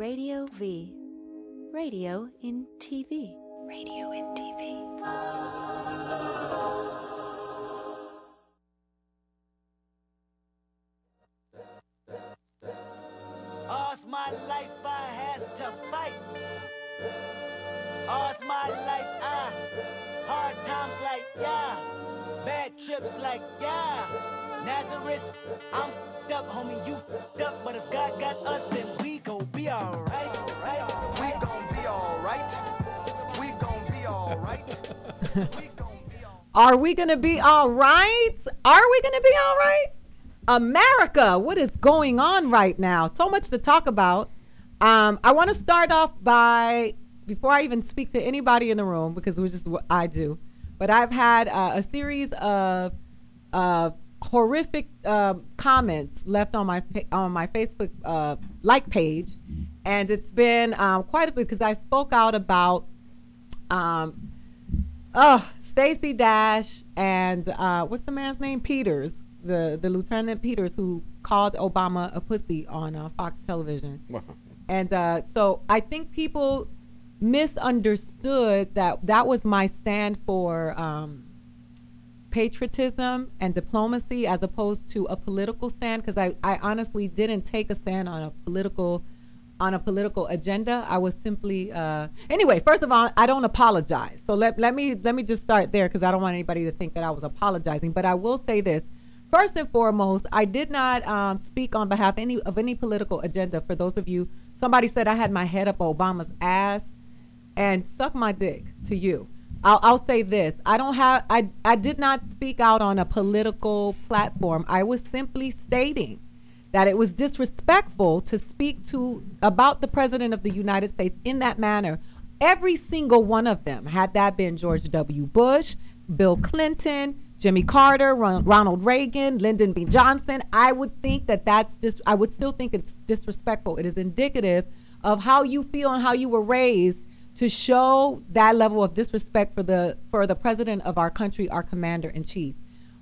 Radio V. Radio in TV. Radio in TV. All's my life I has to fight. All's my life I hard times like yeah, bad trips like yeah. Nazareth, I'm f***ed up, homie, you f***ed up. But if God got us, then we gon' be alright. Right? We gon' be alright. We gon' be alright. we gon' be alright. Are we going to be all right? Are we going to be all right? America, what is going on right now? So much to talk about. Um, I want to start off by, before I even speak to anybody in the room, because it was just what I do, but I've had uh, a series of uh, horrific uh, comments left on my on my Facebook uh, like page, and it's been um, quite a bit because I spoke out about um, Oh, Stacey Dash and uh, what's the man's name? Peters, the the Lieutenant Peters who called Obama a pussy on uh, Fox Television. And uh, so I think people misunderstood that that was my stand for um, patriotism and diplomacy as opposed to a political stand because I, I honestly didn't take a stand on a political on a political agenda. I was simply uh, anyway. First of all, I don't apologize. So let, let me let me just start there because I don't want anybody to think that I was apologizing. But I will say this: first and foremost, I did not um, speak on behalf any of any political agenda. For those of you, somebody said I had my head up Obama's ass, and suck my dick to you. I'll, I'll say this: I don't have I I did not speak out on a political platform. I was simply stating that it was disrespectful to speak to about the president of the United States in that manner. Every single one of them, had that been George W. Bush, Bill Clinton, Jimmy Carter, Ron- Ronald Reagan, Lyndon B. Johnson, I would think that that's dis- I would still think it's disrespectful. It is indicative of how you feel and how you were raised to show that level of disrespect for the for the president of our country, our commander in chief.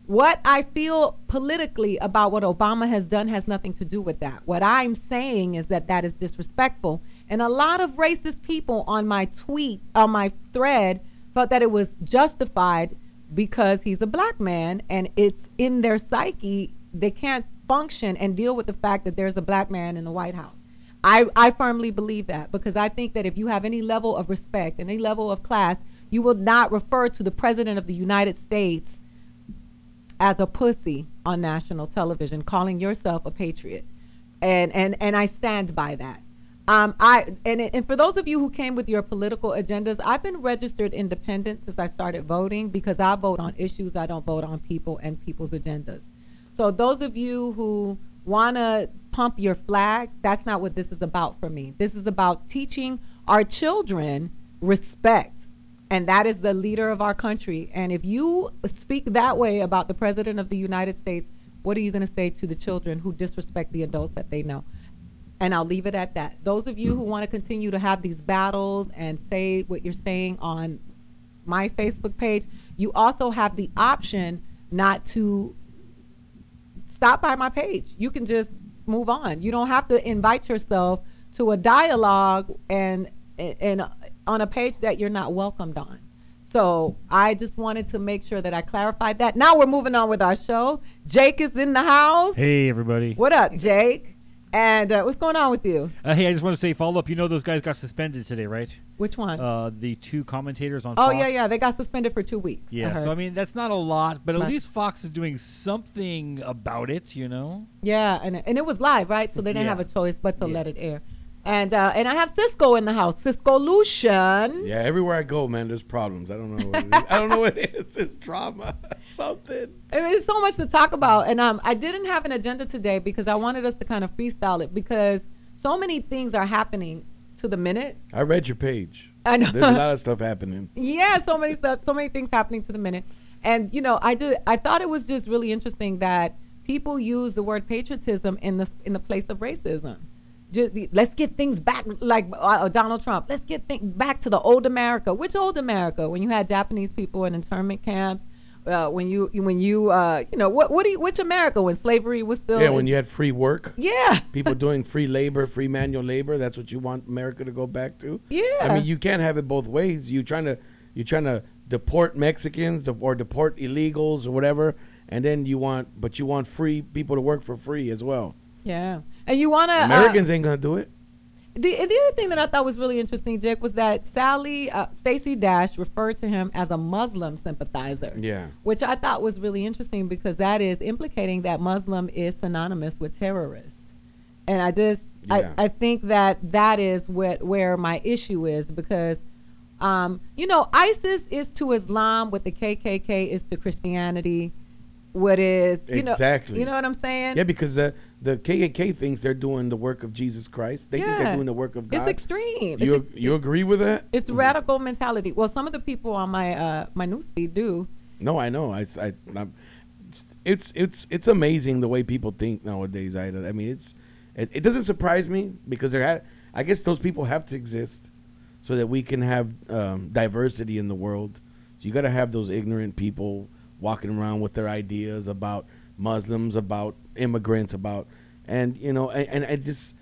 What I feel politically about what Obama has done has nothing to do with that. What I'm saying is that that is disrespectful. And a lot of racist people on my tweet, on my thread, felt that it was justified because he's a black man and it's in their psyche. They can't function and deal with the fact that there's a black man in the White House. I, I firmly believe that because I think that if you have any level of respect, and any level of class, you will not refer to the President of the United States as a pussy on national television, calling yourself a patriot, and and and I stand by that. Um, I and and for those of you who came with your political agendas, I've been registered independent since I started voting because I vote on issues. I don't vote on people and people's agendas. So those of you who want to pump your flag, that's not what this is about for me. This is about teaching our children respect and that is the leader of our country. And if you speak that way about the president of the United States, what are you going to say to the children who disrespect the adults that they know? And I'll leave it at that. Those of you who want to continue to have these battles and say what you're saying on my Facebook page, you also have the option not to stop by my page. You can just move on. You don't have to invite yourself to a dialogue and and on a page that you're not welcomed on. So I just wanted to make sure that I clarified that. Now we're moving on with our show. Jake is in the house. Hey, everybody. What up, Jake? And uh, what's going on with you? Uh, hey, I just want to say follow up. You know those guys got suspended today, right? Which one? Uh, the two commentators on oh Fox. yeah, yeah. They got suspended for two weeks. Yeah, heard. so I mean that's not a lot, but at Right. least Fox is doing something about it, you know. yeah, and and it was live, right? So they didn't Yeah. have a choice but to Yeah. let it air. And uh, and I have Cisco in the house. Cisco Lucian. Yeah, everywhere I go, man, there's problems. I don't know. What it is. I don't know what it is. It's drama, something. I mean, there's so much to talk about, and um, I didn't have an agenda today because I wanted us to kind of freestyle it because so many things are happening to the minute. I read your page. I know. There's a lot of stuff happening. yeah, so many stuff, so many things happening to the minute, and you know, I did. I thought it was just really interesting that people use the word patriotism in the in the place of racism. Just, let's get things back, like uh, Donald Trump. Let's get things back to the old America. Which old America? When you had Japanese people in internment camps, uh, when you when you uh, you know what what do you, which America when slavery was still Yeah, when you had free work, yeah people doing free labor, free manual labor. That's what you want America to go back to. Yeah I mean, you can't have it both ways. You trying to you trying to deport Mexicans or deport illegals or whatever, and then you want, but you want free people to work for free as well. yeah and you want to Americans ain't gonna do it. The, the other thing that I thought was really interesting, Jake, was that Sally uh, Stacey Dash referred to him as a Muslim sympathizer. Yeah. Which I thought was really interesting because that is implicating that Muslim is synonymous with terrorist. And I just Yeah. I, I think that that is what where my issue is because um, you know ISIS is to Islam what the KKK is to Christianity. What is you Exactly. know you know what I'm saying? Yeah, because the the KKK thinks they're doing the work of Jesus Christ. They think they're doing the work of God. It's extreme. You it's ex- you agree with that? It's radical mentality. Well, some of the people on my uh my newsfeed do. No, I know. I, I, I'm- it's it's it's amazing the way people think nowadays. I, I mean, it's it, it doesn't surprise me because there. Ha- I guess those people have to exist so that we can have um, diversity in the world. So you got to have those ignorant people walking around with their ideas about Muslims, about immigrants, about and you know, and, and I just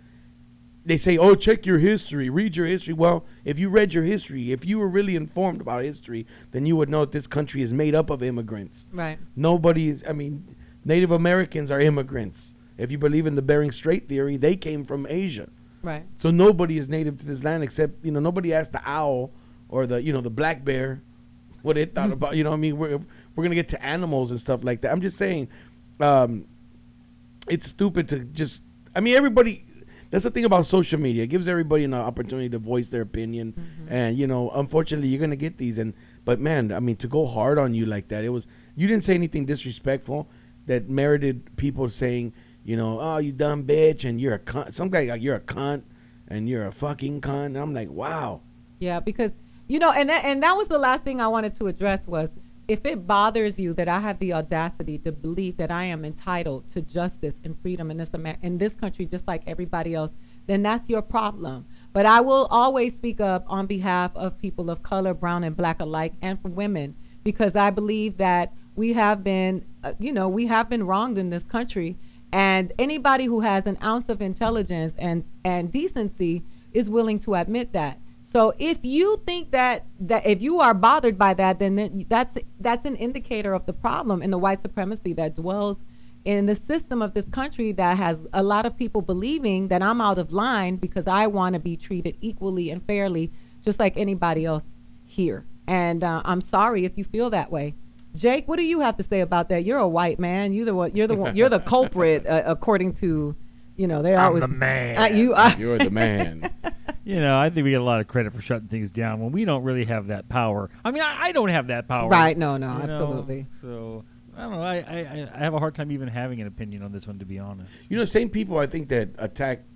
they say, "Oh, check your history, read your history." Well, if you read your history, if you were really informed about history, then you would know that this country is made up of immigrants. Right. Nobody is. I mean, Native Americans are immigrants. If you believe in the Bering Strait theory, they came from Asia. Right. So nobody is native to this land except you know nobody asked the owl or the you know the black bear what it thought mm-hmm. about. You know, what I mean, we're we're gonna get to animals and stuff like that. I'm just saying, um, it's stupid to just. I mean, everybody. That's the thing about social media. It gives everybody an opportunity to voice their opinion, and you know, unfortunately, you're gonna get these. And but man, I mean, to go hard on you like that, it was. You didn't say anything disrespectful that merited people saying, you know, oh, you dumb bitch, and you're a cunt. Some guy like you're a cunt, and you're a fucking cunt. And I'm like, wow. Yeah, because you know, and that, and that was the last thing I wanted to address was if it bothers you that I have the audacity to believe that I am entitled to justice and freedom in this Amer- in this country just like everybody else, then that's your problem. But I will always speak up on behalf of people of color, brown and black alike, and for women because I believe that we have been, uh, you know, we have been wronged in this country. And anybody who has an ounce of intelligence and, and decency is willing to admit that. So if you think that that if you are bothered by that, then then that's that's an indicator of the problem in the white supremacy that dwells in the system of this country that has a lot of people believing that I'm out of line because I want to be treated equally and fairly, just like anybody else here. And uh, I'm sorry if you feel that way. Jake, what do you have to say about that? You're a white man. You're the one. You're the one. You're the culprit, uh, according to, you know, they're I'm always the man. Uh, you are. You're the man. You know, I think we get a lot of credit for shutting things down when we don't really have that power. I mean, I, I don't have that power. Right, no, no, you know? absolutely. So I don't know. I, I I have a hard time even having an opinion on this one, to be honest. You know, same people I think that attacked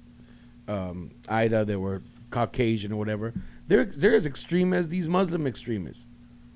um, Ida, that were Caucasian or whatever, they're they're as extreme as these Muslim extremists.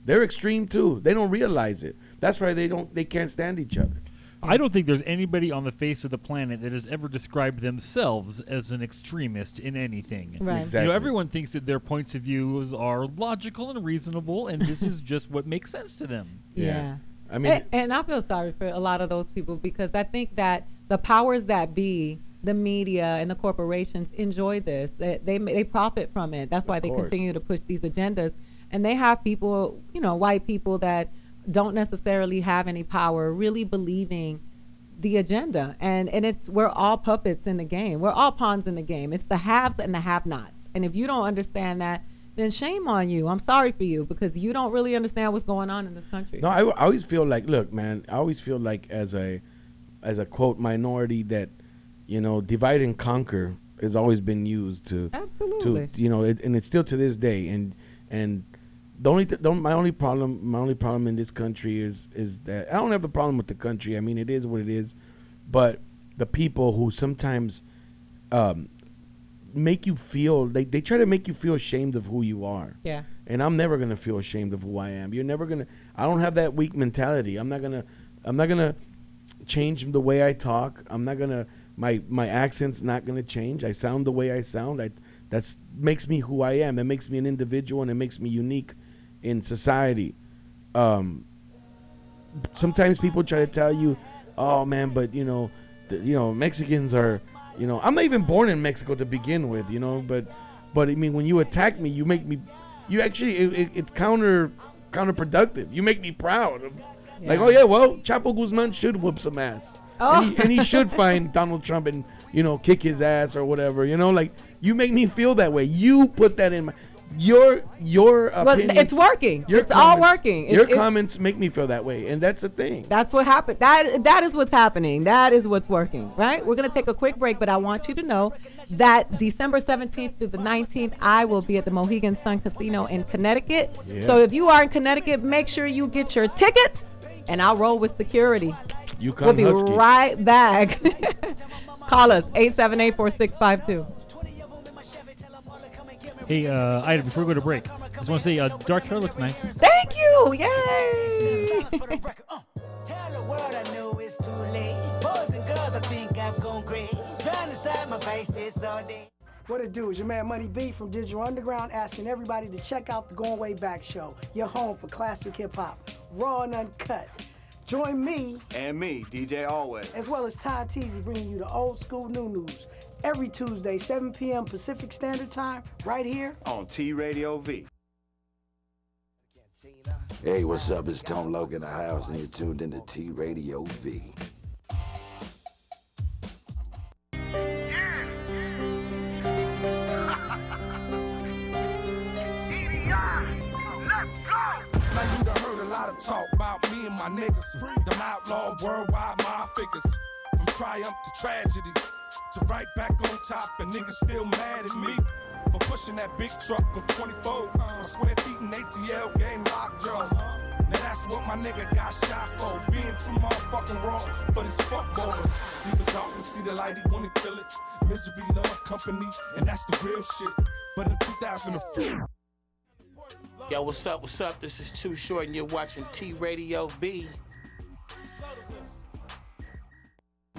They're extreme too. They don't realize it. That's why they don't. They can't stand each other. I don't think there's anybody on the face of the planet that has ever described themselves as an extremist in anything. Right. Exactly. You know, everyone thinks that their points of views are logical and reasonable, and this is just what makes sense to them. Yeah. I mean, and, and I feel sorry for a lot of those people because I think that the powers that be, the media and the corporations enjoy this. They they, they profit from it. That's why they course. continue to push these agendas. And they have people, you know, white people that don't necessarily have any power, really believing the agenda. And and it's we're all puppets in the game. We're all pawns in the game. It's the haves and the have-nots. And if you don't understand that, then shame on you. I'm sorry for you because you don't really understand what's going on in this country. No, I, I always feel like, look, man, I always feel like as a, as a quote minority that, you know, divide and conquer has always been used to, Absolutely. to you know, it, and it's still to this day. And and the only th- my only problem my only problem in this country is is that I don't have the problem with the country. I mean, it is what it is, but the people who sometimes, um, make you feel they they try to make you feel ashamed of who you are Yeah. and I'm never gonna feel ashamed of who I am. You're never gonna. I don't have that weak mentality. I'm not gonna. I'm not gonna change the way I talk. I'm not gonna. My my accent's not gonna change. I sound the way I sound. I that's makes me who I am. It makes me an individual and it makes me unique in society. Um, sometimes people try to tell you, "Oh man, but you know, the, you know, Mexicans are, you know, I'm not even born in Mexico to begin with, you know, but, but I mean, when you attack me, you make me, you actually, it, it, it's counter, counterproductive. You make me proud of, like, oh yeah, well, Chapo Guzman should whoop some ass, Oh. and, he, and he should find Donald Trump and you know kick his ass or whatever, you know, like you make me feel that way. You put that in my. Your your Well, opinions, it's working. Your It's all comments- working. It- Your it- comments make me feel that way, and that's the thing. That's what happened. That that is what's happening. That is what's working. Right? We're gonna take a quick break, but I want you to know that December 17th through the 19th, I will be at the Mohegan Sun Casino in Connecticut. Yeah. So if you are in Connecticut, make sure you get your tickets, and I'll roll with security. You come We'll be Husky. right back. Call us 878-4652. Hey, uh, Ida, before we go to break, I just want to say uh, dark hair looks nice. Thank you. Yay. For the record. Tell the world I know it's too late. Boys and girls, I think I've gone crazy. Trying to decide my face this all day. What it do is your man Money B from Digital Underground asking everybody to check out the Going Way Back show, your home for classic hip hop, raw and uncut. Join me And me, DJ Always. as well as Ty Teasy bringing you the old school new news every Tuesday, 7 p.m. Pacific Standard Time, right here. On T Radio V. Hey, what's up? It's Tone Logan in the house, and you're tuned into T Radio V. Let's go! Now you done heard a lot of talk about me and my niggas. Them outlaw worldwide my figures. From triumph to tragedy. To right back on top and niggas still mad at me. For pushing that big truck on 24. A square feet in ATL game lockjaw. Now that's what my nigga got shot for. Being too motherfucking raw for these fuckboys. See the darkness, see the light, he wanna kill it. Misery loves company, and that's the real shit. But in 2004. Yo, what's up? What's up? This is Too Short, and you're watching T Radio V.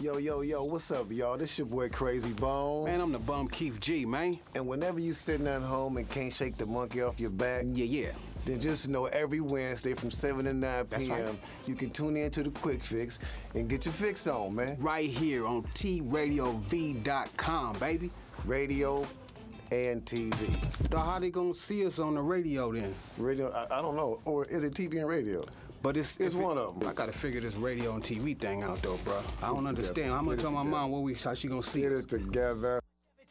Yo, yo, yo, what's up, y'all? This your boy Krayzie Bone. Man, I'm the bum Keith G, man. And whenever you sitting at home and can't shake the monkey off your back, Yeah, yeah. then just know every Wednesday from 7 to 9 That's p.m. right. you can tune in to the Quick Fix and get your fix on, man. Right here on TRadioV.com, baby. Radio and TV. Dawg, how they gonna see us on the radio then? Radio, I, I don't know. Or is it TV and radio? But it's It's if it- one of 'em. I gotta figure this radio and TV thing out though, bro. I don't understand. together. How much Get it on my mom? What we? How she gonna see Get us? it together.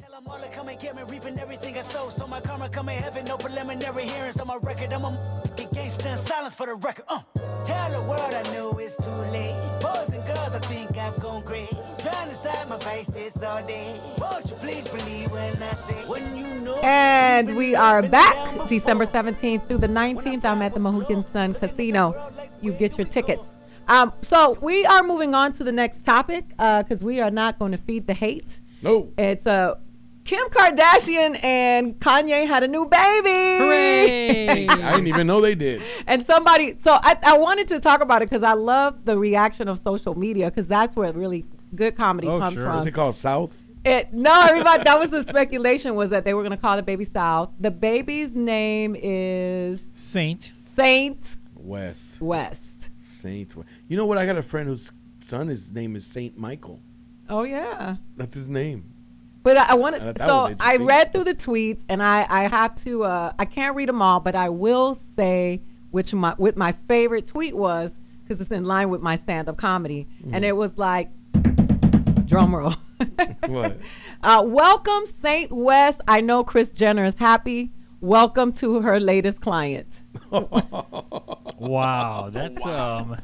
Tell them all to come and get me, reaping everything I sow. So my karma come in heaven, no preliminary hearings on my record. I'm a get gangster in silence for the record. Uh. Tell the world I know it's too late. Boys and girls, I think I've gone crazy. Trying to decide my face this all day. Won't you please believe when I say, when you know. And we are back December 17th through the 19th. I'm at the Mohegan Sun Casino. You get your tickets. Um, so we are moving on to the next topic because we are not going to feed the hate. No. It's uh, Kim Kardashian and Kanye had a new baby. Hooray! I didn't even know they did. And somebody, so I, I wanted to talk about it because I love the reaction of social media because that's where it really good comedy Oh, comes sure. from. What's it called? South? It, no, everybody. that was the speculation was that they were going to call the baby South. The baby's name is Saint. Saint West. West. Saint. West. You know what? I got a friend whose son, his name is Saint Michael. Oh yeah. That's his name. But I, I wanted. So I read through the tweets, and I I have to. Uh, I can't read them all, but I will say which my what my favorite tweet was because it's in line with my stand up comedy, Mm. and it was like, drum roll. What? Uh, welcome, Saint West. I know Kris Jenner is happy. Welcome to her latest client. Wow, that's um,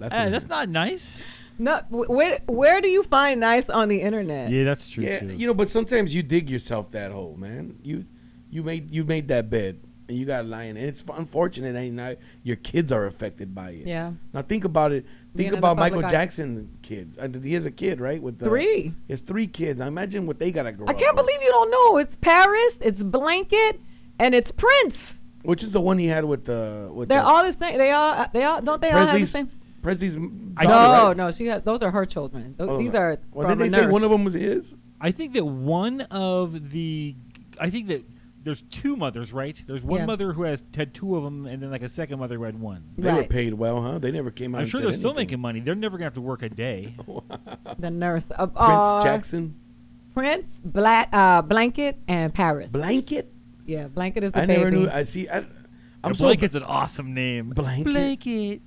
That's eh, a- that's not nice. No, where where do you find nice on the internet? Yeah, that's true yeah, too. you know, but sometimes you dig yourself that hole, man. You you made you made that bed and you got lying, and it's unfortunate. And now your kids are affected by it. Yeah. Now think about it. Being Think in about Michael eye. Jackson kids. Uh, He has a kid, right? With the, Three. He has three kids. I imagine what they gotta grow up. I can't with. believe you don't know. It's Paris, it's Blanket, and it's Prince. Which is the one he had with the with They're the all the same. They all they all don't they all have the Presley's same? Presley's no, daughter, right? no, she has. Those are her children. Those, Oh, these are. Well, did they a say nurse. one of them was his? I think that one of the, I think that there's two mothers, right? There's one Yeah. mother who has had two of them, and then like a second mother who had one. They were Right. paid well, huh? They never came out. I'm and sure said they're still anything. making money. They're never gonna have to work a day. The nurse. Of uh, Prince uh, Jackson. Prince, Black, uh, Blanket, and Paris. Blanket. Yeah, Blanket is the I baby. never knew. I see. I, I'm so Blanket's an awesome name. Blanket. Blanket.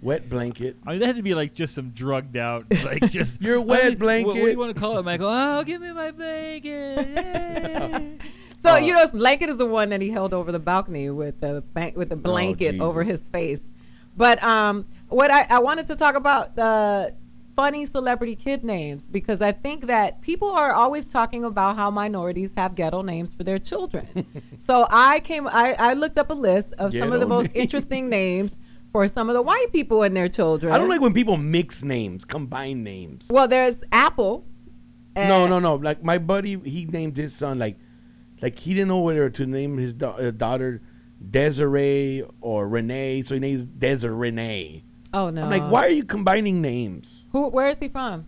wet blanket. I mean, that had to be like just some drugged out, like just Your I wet mean, blanket. What, what do you want to call it, Michael? Oh, give me my blanket. Yay. So you know, Blanket is the one that he held over the balcony with the bank with the blanket over his face. But um, what I, I wanted to talk about the funny celebrity kid names because I think that people are always talking about how minorities have ghetto names for their children. so I came, I, I looked up a list of some of the most names. interesting names for some of the white people and their children. I don't like when people mix names, combine names. Well, there's Apple. no, no, no. Like my buddy, he named his son like, like he didn't know whether to name his da- uh, daughter Desiree or Renee, so he names Desiree. Renee. Oh no! I'm like, why are you combining names Who? Where is he from?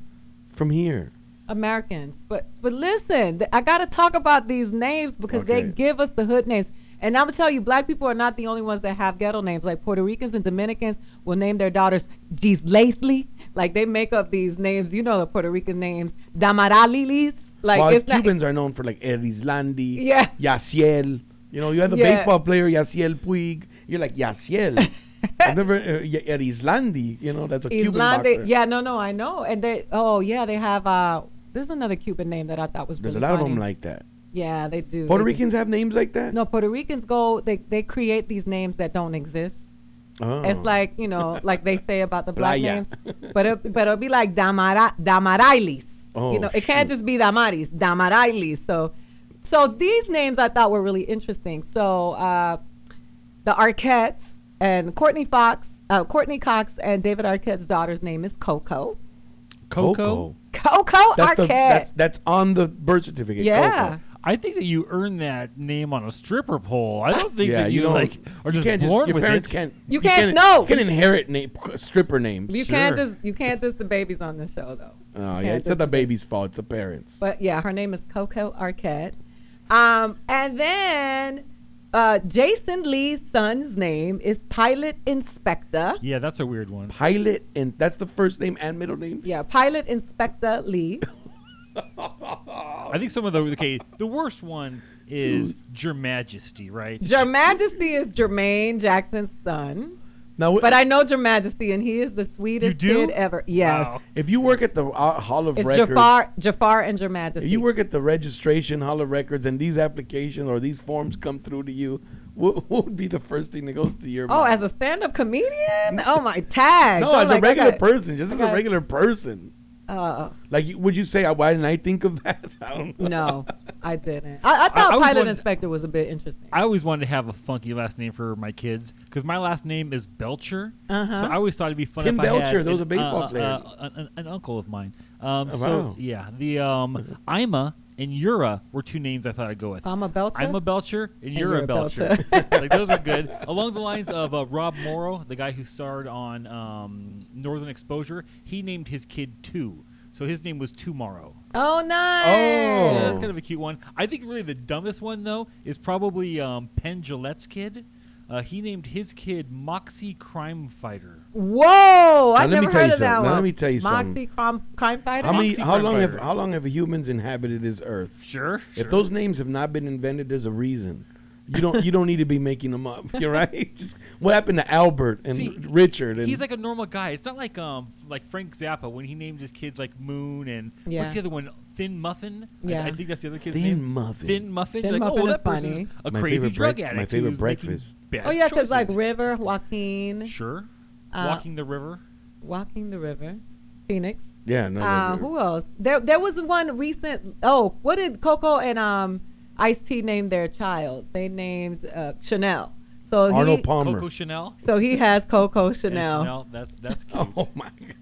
from here? Americans. But but listen, th- I got to talk about these names because they give us the hood names. And I'm gonna tell you, black people are not the only ones that have ghetto names. Like Puerto Ricans and Dominicans will name their daughters Gis Lacely. Like they make up these names. You know the Puerto Rican names, Damaralilis. Like Well, it's not- Cubans are known for like Erislandy, Yeah. Yasiel. You know, you have the Yeah. baseball player Yasiel Puig. You're like Yasiel. I've never uh, Erislandy. You know, that's a Cuban Islande- boxer. Yeah, no, no, I know. And they, oh yeah, they have. uh There's another Cuban name that I thought was. There's a really lot of them like that. Yeah, they do. Puerto They do. Ricans have names like that. No, Puerto Ricans go. They they create these names that don't exist. Oh. It's like you know, like they say about the black Playa. names, but it, but it'll be like Damara, Damarailis. Oh, you know, it can't just be Damaris, Damarailis. So, so these names I thought were really interesting. So, uh, the Arquettes and Courtney Fox, uh, Courtney Cox and David Arquette's daughter's name is Coco. Coco. Coco That's Arquette. the that's that's on the birth certificate. Yeah. Coco. I think that you earn that name on a stripper pole. I don't think yeah, that you, don't- like are you just can't born your with parents it. can't. You can't- no. You can inherit name, stripper names. you can't just you can't just the babies on the show though. Oh yeah, it's not the baby's fault. It's the parents. But yeah, her name is Coco Arquette. Um, and then uh, Jason Lee's son's name is Pilot Inspector. Yeah, that's a weird one. Pilot, and that's the first name and middle name. Yeah, Pilot Inspector Lee. I think some of the okay, the worst one is Your Majesty, right? Your Majesty is Jermaine Jackson's son. Now, But I know Your Majesty, and he is the sweetest do? kid ever. Yes. Wow. if you work at the uh, Hall of It's Records, Jafar, Jafar and Your Majesty. if you work at the registration Hall of Records, and these applications or these forms come through to you, what, what would be the first thing that goes to your oh, mind? as a stand-up comedian? Oh my tag. no, as a regular person, just as a regular person. Uh, Like, would you say, uh, why didn't I think of that? I don't know. no, I didn't. I, I thought I was Pilot one- Inspector was a bit interesting. I always wanted to have a funky last name for my kids because my last name is Belcher. Uh-huh. So I always thought it'd be fun Tim if I Belcher, had there was a baseball uh, player. uh, an, an uncle of mine. Um, Oh, so wow. yeah, the um, Ima and Yura were two names I thought I'd go with. I'm a Belcher. I'm a Belcher and, And you're, you're a a Belcher. Belcher. like those were good. Along the lines of uh, Rob Morrow, the guy who starred on um, Northern Exposure, he named his kid Tu. So his name was Tomorrow. Oh, nice. Yeah, that's kind of a cute one. I think really the dumbest one though is probably um, Penn Jillette's kid. Uh, he named his kid Moxie Crime Fighter. Whoa! I've let me never tell heard you of that something. Now, one. let me tell you something. Moxie crime, crime fighter. How many? Moxie How Crime long have? Fighter. How long have humans inhabited this earth? Sure. If those names have not been invented, there's a reason. You don't. you don't need to be making them up. You're right. Just what happened to Albert and See, Richard? And He's like a normal guy. It's not like um like Frank Zappa when he named his kids like Moon and Yeah. what's the other one? Thin Muffin. Yeah. I, think that's the other kid's Thin name. Muffin. Thin Muffin. Thin You're like, Muffin oh, is that person's funny. a My crazy favorite drug addict. my favorite breakfast. bad Oh yeah, because like. River, Joaquin, Sure. Uh, Walking the river. Walking the River, Phoenix. yeah. No. no, Uh, no. who else? There, there was one recent. Oh, what did Coco and um Ice T named their child? They named uh, Chanel. So Arnold he, Palmer. Coco Chanel. So he has Coco And Chanel. Chanel. That's that's cute. Oh my god.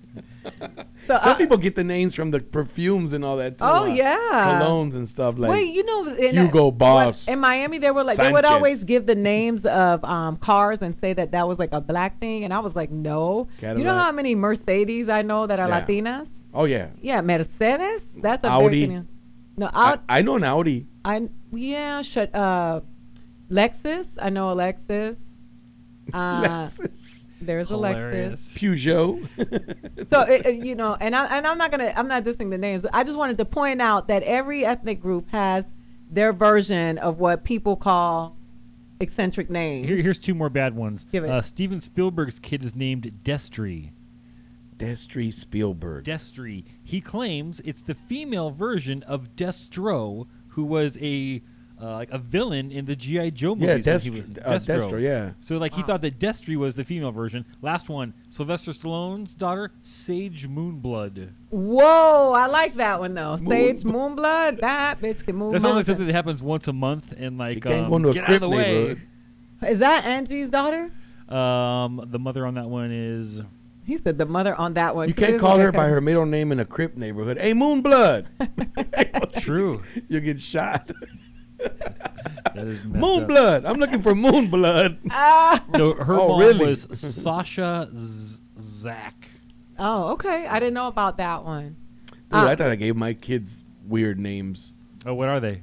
So Some I- people get the names from the perfumes and all that. Too, Oh, uh, yeah. colognes and stuff like. Wait, you know, in, Hugo what- Boss. in Miami, they were like they would always give the names of um, cars and say that that was like a black thing, and I was like, no. You know how many Mercedes I know that are Yeah. Latinas? Oh yeah. Yeah, Mercedes. That's a Audi. Very, no, I. I know an Audi. I, yeah, shut. Uh, Lexus. I know Alexis. Uh, Lexus. There's Hilarious. Alexis. Peugeot. So it, it- you know, and I and I'm not gonna I'm not dissing the names. I just wanted to point out that every ethnic group has their version of what people call eccentric names. Here, here's two more bad ones. Give it. Uh, Steven Spielberg's kid is named Destry. Destry Spielberg. Destry. He claims it's the female version of Destro, who was a uh, like a villain in the GI Joe Yeah, movies. when he Destro- was- uh, Destro, yeah. So like he thought that Destry was the female version. Last one, Sylvester Stallone's daughter, Sage Moonblood. Whoa, I like that one though. Sage Moonblood, that bitch can move. That's only mountains. something that happens once a month, and like can't um, go into a get out of the way. Is that Angie's daughter? Um, the mother on that one is He said the mother on that one. You can't call her by her middle name in a Crip neighborhood. Hey, Moonblood. true. You'll get shot. That is messed. Moonblood. I'm looking for Moonblood. Ah. No, her Oh, mom really? was Sasha Z- Czack. Oh, okay. I didn't know about that one. Dude, Ah. I thought I gave my kids weird names. Oh, what are they?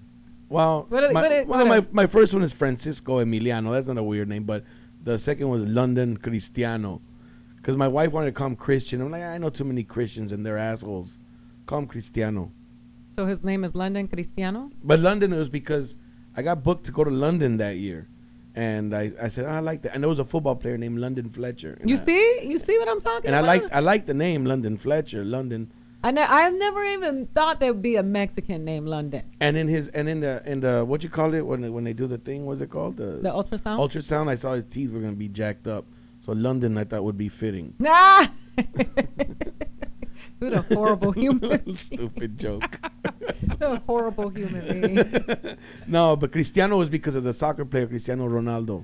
Well, What are- my, what are- well, what my, my first one is Francisco Emiliano. That's not a weird name, but the second was London Cristiano. Because my wife wanted to call him Christian. I'm like, I know too many Christians and they're assholes. Call him Cristiano. So his name is London Cristiano. But London it was because I got booked to go to London that year. And I, I said, oh, I like that. And there was a football player named London Fletcher. You I, see, you see what I'm talking And I about. like I like the name London Fletcher, London. I ne- I've never even thought there would be a Mexican named London. And in his and in the in the what you call it when they, when they do the thing, what's it called? The, The ultrasound? Ultrasound. I saw his teeth were gonna be jacked up. So London I thought would be fitting. Nah. What a horrible human. Stupid joke. What a horrible human being. no, but Cristiano was because of the soccer player Cristiano Ronaldo,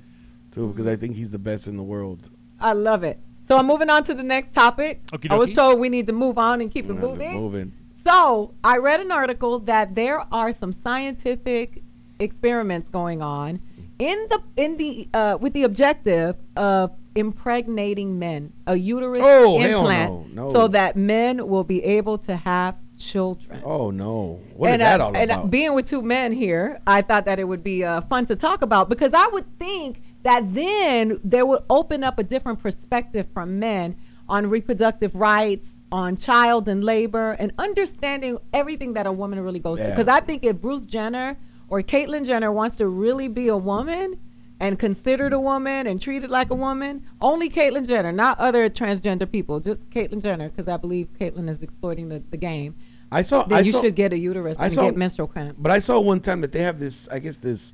too, because I think he's the best in the world. I love it. So I'm moving on to the next topic. Okie I was told we need to move on and keep it We're moving. Moving. So I read an article that there are some scientific experiments going on in the in the uh, with the objective of impregnating men, a uterus Oh, implant, no, no. so that men will be able to have children. Oh no, what is and, that all and, about? being with two men here, I thought that it would be uh, fun to talk about because I would think that then there would open up a different perspective from men on reproductive rights, on child and labor, and understanding everything that a woman really goes through. Because I think if Bruce Jenner or Caitlyn Jenner wants to really be a woman and considered a woman and treated like a woman, only Caitlyn Jenner, not other transgender people, just Caitlyn Jenner, because I believe Caitlyn is exploiting the, the game. I saw. Then I you saw- should get a uterus I and saw- get menstrual cramps. But I saw one time that they have this. I guess this,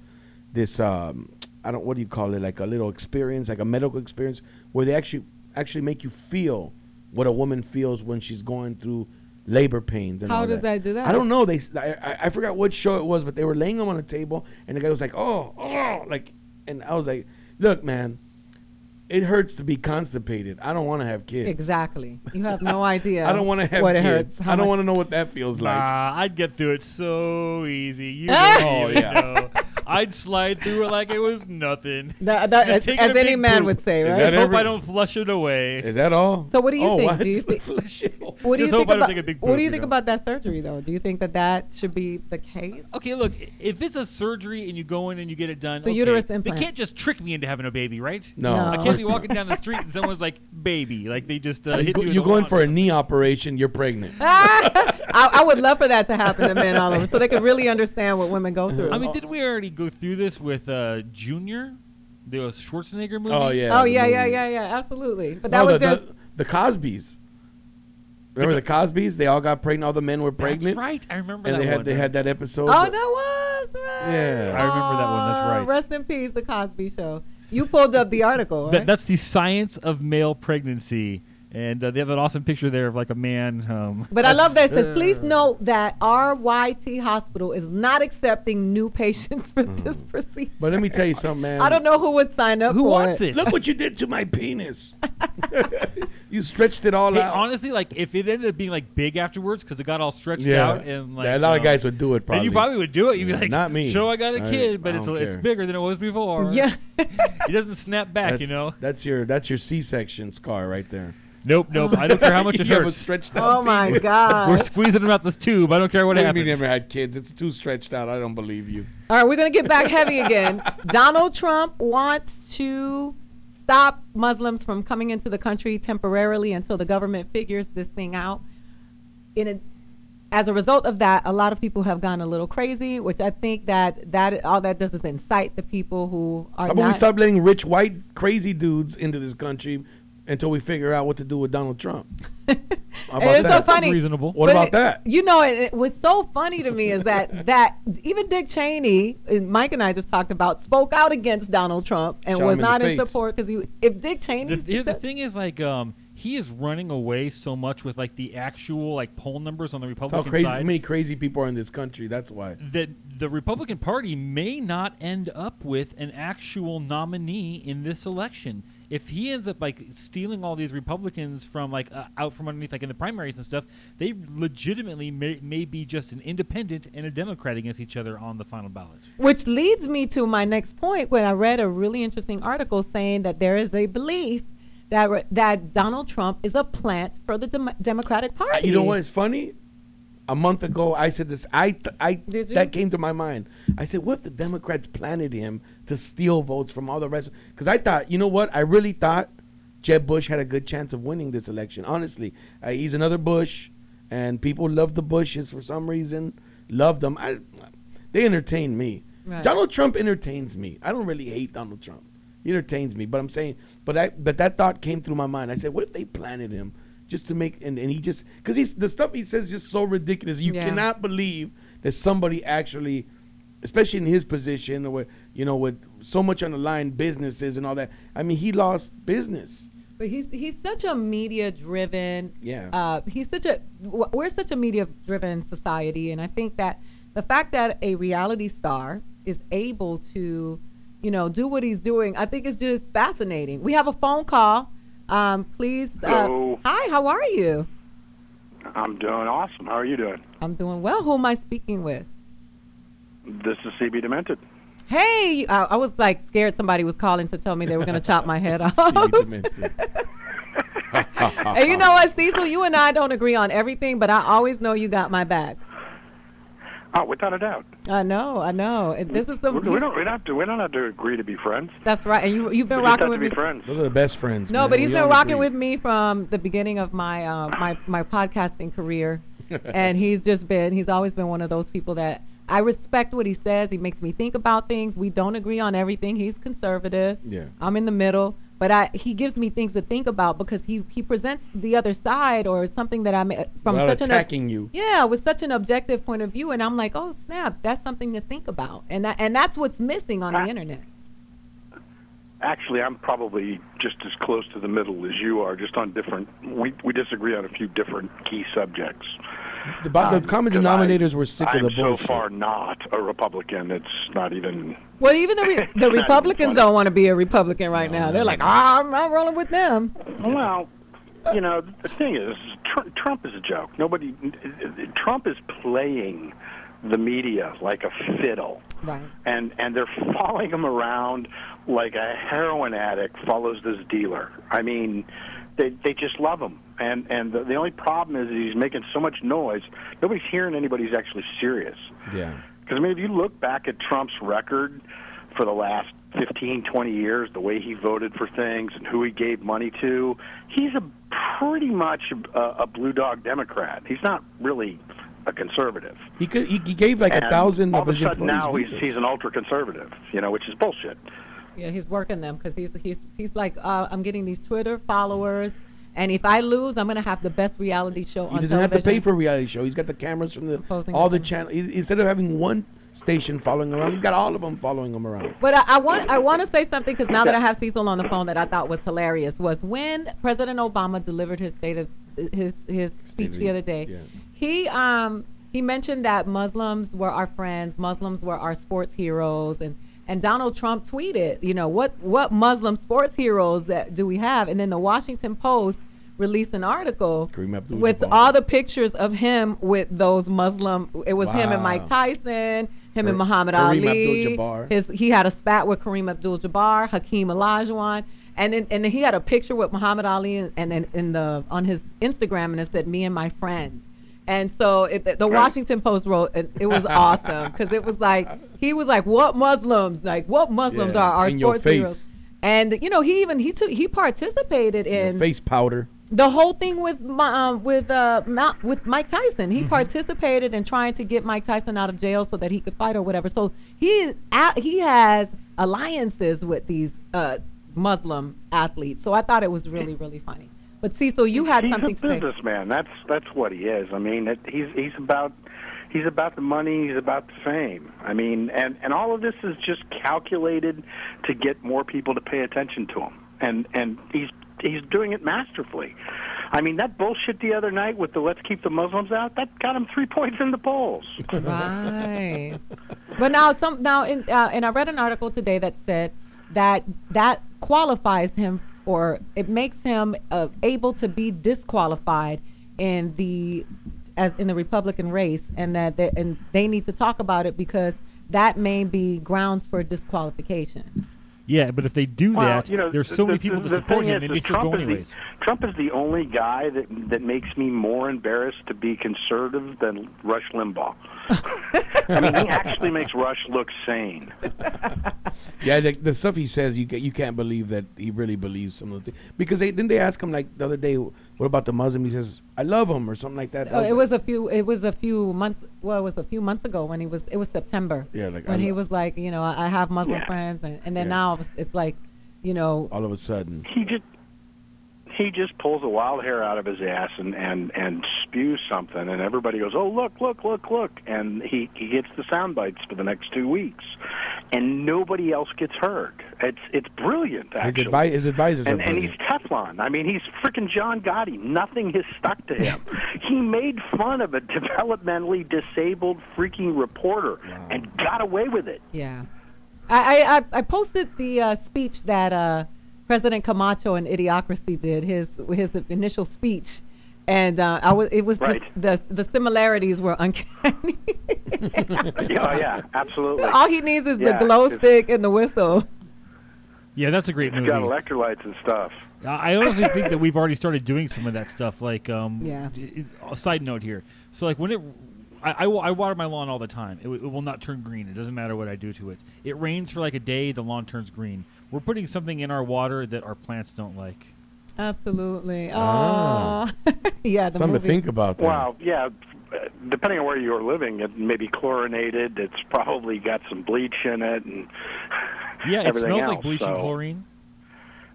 this. Um, I don't. What do you call it? Like a little experience, like a medical experience, where they actually actually make you feel what a woman feels when she's going through labor pains. And How all does that do that? I don't know. They. I, I- I forgot what show it was, but they were laying them on a table, and the guy was like, "Oh, oh," like, and I was like, "Look, man." It hurts to be constipated. I don't want to have kids. Exactly. You have no idea. I don't want to have what it kids. hurts. I don't want to know what that feels like. Nah, I'd get through it so easy. You don't Oh, even yeah. Know. I'd slide through it like it was nothing. That- that- as- as any man poop. would say, Is right? Just hope every- I don't flush it away. Is that all? So what do you oh, think? What? Do you think? What do you think about? take a big what do you you think know? about that surgery though? Do you think that that should be the case? Okay, look, if it's a surgery and you go in and you get it done, So okay, uterus they can't just trick me into having a baby, right? No. No. I can't be walking down the street and someone's like, "Baby," like they just uh, you hit go, you. in you the go for a knee operation, you're pregnant. I, I would love for that to happen to men all over, so they could really understand what women go through. I mean, didn't we already go through this with uh, Junior, the Schwarzenegger movie? Oh yeah. oh yeah, yeah, movie. yeah, yeah, absolutely. But No, that was the, just the, the Cosbys. Remember the Cosbys? They all got pregnant. All the men were pregnant. That's right. I remember And that they had one. they had that episode. Oh, that was right. Yeah. I remember that one. That's Oh, right. Rest in peace, the Cosby Show. You pulled up the article, That- right? that's the science of male pregnancy, and uh, they have an awesome picture there of like a man. Um, But I love that it says, please note that RYT Hospital is not accepting new patients for this procedure. But let me tell you something, man. I don't know who would sign up Who for wants it. it? Look what you did to my penis. you stretched it all Hey, out. honestly, like if it ended up being like big afterwards because it got all stretched Yeah. out and like Yeah, a lot of guys would do it, And you probably. probably would do it. You'd be like, not me. Show I got a kid, but I it's don't it's bigger than it was before. Yeah. it doesn't snap back, that's, you know. That's your that's your C-section scar right there. Nope, nope. I don't care how much it You have a hurts. stretched oh out Oh my penis. gosh. We're squeezing them out this tube. I don't care what What do you happens. mean you never had kids? It's too stretched out. I don't believe you. All right, we're going to get back heavy again. Donald Trump wants to stop Muslims from coming into the country temporarily until the government figures this thing out. In a, as a result of that, a lot of people have gone a little crazy, which I think that that all that does is incite the people who are How about we not. stop letting rich white crazy dudes into this country until we figure out what to do with Donald Trump? How And about it's so that? funny. What But about it- that? You know, it, it was so funny to me is that that even Dick Cheney, Mike and I just talked about, spoke out against Donald Trump and Shot was in not in face. support because he. If Dick Cheney, The, the, the thing is, like, um, he is running away so much with like the actual like poll numbers on the That's how Republican crazy side many crazy people are in this country. That's why. that the Republican Party may not end up with an actual nominee in this election. If he ends up like stealing all these Republicans from like uh, out from underneath, like in the primaries and stuff, they legitimately may, may be just an independent and a Democrat against each other on the final ballot. Which leads me to my next point when I read a really interesting article saying that there is a belief that re- that Donald Trump is a plant for the Dem- Democratic Party. You know what is funny? A month ago, I said this. I, th- I that came to my mind. I said, "What if the Democrats planted him to steal votes from all the rest?" Because I thought, you know what? I really thought Jeb Bush had a good chance of winning this election. Honestly, uh, he's another Bush, and people love the Bushes for some reason. Love them. I, they entertain me. Right. Donald Trump entertains me. I don't really hate Donald Trump. He entertains me. But I'm saying, but I, but that thought came through my mind. I said, what if they planted him just to make and, and he just because he's the stuff he says is just so ridiculous. You Yeah. cannot believe that somebody actually, especially in his position, or you know, with so much on the line, businesses and all that. I mean, he lost business. But he's he's such a media driven. Yeah. Uh, he's such a we're such a media driven society, and I think that the fact that a reality star is able to, you know, do what he's doing, I think is just fascinating. We have a phone call. Um, please. Uh, Hello. hi. How are you? I'm doing awesome. How are you doing? I'm doing well. Who am I speaking with? This is CB Demented. Hey, I, I was like scared somebody was calling to tell me they were going to chop my head off. and you know what, Cecil, you and I don't agree on everything, but I always know you got my back. Oh, without a doubt. I know, I know. This is the We, we don't. We don't have to. We don't have to agree to be friends. That's right. And you you've been we just rocking have with to be me. friends. Those are the best friends. No, man. but he's We been rocking agree. with me from the beginning of my uh, my my podcasting career, and he's just been he's always been one of those people that I respect what he says. He makes me think about things. We don't agree on everything. He's conservative. Yeah. I'm in the middle, but I he gives me things to think about because he he presents the other side or something that I'm uh, from Without such attacking an you. Yeah, with such an objective point of view, and I'm like, oh snap, that's something to think about, and that, and that's what's missing on the internet. Actually, I'm probably just as close to the middle as you are, just on different. We we disagree on a few different key subjects. The, bo- the Um, common 'cause denominators I- were sick I'm of the so far not a Republican. It's not even. Well, even the re- the Republicans don't want to be a Republican right now. They're like, ah, I'm not rolling with them. Well, you know, the thing is, Tr- Trump is a joke. Nobody. Trump is playing the media like a fiddle. Right. and and they're following him around like a heroin addict follows this dealer. I mean, they they just love him, and and the, the only problem is he's making so much noise. Nobody's hearing anybody's actually serious. Yeah. Because I mean, if you look back at Trump's record for the last 15, 20 years, the way he voted for things and who he gave money to, he's a pretty much a, a blue dog Democrat. He's not really a conservative. He could. He, he gave like a thousand all of of a his sudden employees now he's, visas. he's an ultra conservative, you know, which is bullshit. Yeah, he's working them because he's he's he's like, uh, I'm getting these Twitter followers, and if I lose, I'm gonna have the best reality show He doesn't have to pay for a reality show. He's got the cameras from the Opposing all the government. channel. Instead of having one station following him around, he's got all of them following him around. But I, I want I want to say something because now that I have Cecil on the phone, that I thought was hilarious was when President Obama delivered his state of his his speech the other day. yeah. He um he mentioned that Muslims were our friends, Muslims were our sports heroes, and and Donald Trump tweeted, you know, what what Muslim sports heroes that do we have? And then the Washington Post released an article with all the pictures of him with those Muslim. It was him and Mike Tyson, him and Muhammad Kareem Ali. His he had a spat with Kareem Abdul-Jabbar, Hakeem Olajuwon, And then and then he had a picture with Muhammad Ali, and, and then in the on his Instagram, and it said "Me and my friend." And so it, the, the Washington Post wrote, and it was awesome because it was like he was like, "What Muslims? Like what Muslims Yeah, are our in sports heroes?" And you know, he even he took he participated in Face powder. the whole thing with my, um, with uh with Mike Tyson. Mm-hmm. He participated in trying to get Mike Tyson out of jail so that he could fight or whatever. So he is at, he has alliances with these uh Muslim athletes. So I thought it was really really funny. But Cecil, you had he's something a to say. businessman. That's that's what he is. I mean, it, he's he's about he's about the money. He's about the fame. I mean, and and all of this is just calculated to get more people to pay attention to him. And and he's he's doing it masterfully. I mean, that bullshit the other night with the "Let's keep the Muslims out" that got him three points in the polls. Right. but now some now in uh, and I read an article today that said that that qualifies him or it makes him uh, able to be disqualified in the as in the Republican race and that they, and they need to talk about it because that may be grounds for disqualification. Yeah, but if they do Well, that, you know, there's the- so many the- people the to support him, is they that may still Trump go is the- anyways. Trump is the only guy that that makes me more embarrassed to be conservative than Rush Limbaugh. I mean, he actually makes Rush look sane. Yeah, the, the stuff he says, you you can't believe that he really believes some of the things. Because they didn't they ask him like the other day, what about the Muslim? He says, I love him or something like that. That Oh, was it like- was a few. It was a few months. Well, it was a few months ago when he was. It was September. Yeah, like, when I he lo- was like, you know, I I have Muslim Yeah. friends, and, and then Yeah. now it's, it's like, you know, all of a sudden. He just he just pulls a wild hair out of his ass and and and spews something, and everybody goes, "Oh, look, look, look, look!" And he he gets the sound bites for the next two weeks, and nobody else gets heard. It's it's brilliant. His, Actually. advi- his advisors are and, and he's. Teflon. I mean, he's freaking John Gotti. Nothing has stuck to him. he made fun of a developmentally disabled freaking reporter and got away with it. Yeah. I, I, I- I posted the uh, speech that uh, President Camacho and Idiocracy did, his his initial speech. And uh, I was, it was Right. just the the similarities were uncanny. yeah, oh, yeah, absolutely. All he needs is Yeah, the glow stick and the whistle. Yeah, that's a great It's movie. got electrolytes and stuff. I I honestly think that we've already started doing some of that stuff. Like, um, Yeah. i- i- A side note here. So, like, when it, I, I, I water my lawn all the time. It, it will not turn green. It doesn't matter what I do to it. It rains for like a day. The lawn turns green. We're putting something in our water that our plants don't like. Absolutely. Ah. Oh, yeah. The Something movie. to think about there. Wow, yeah. Depending on where you're living, it may be chlorinated. It's probably got some bleach in it, and Yeah, it smells else, like bleach and chlorine.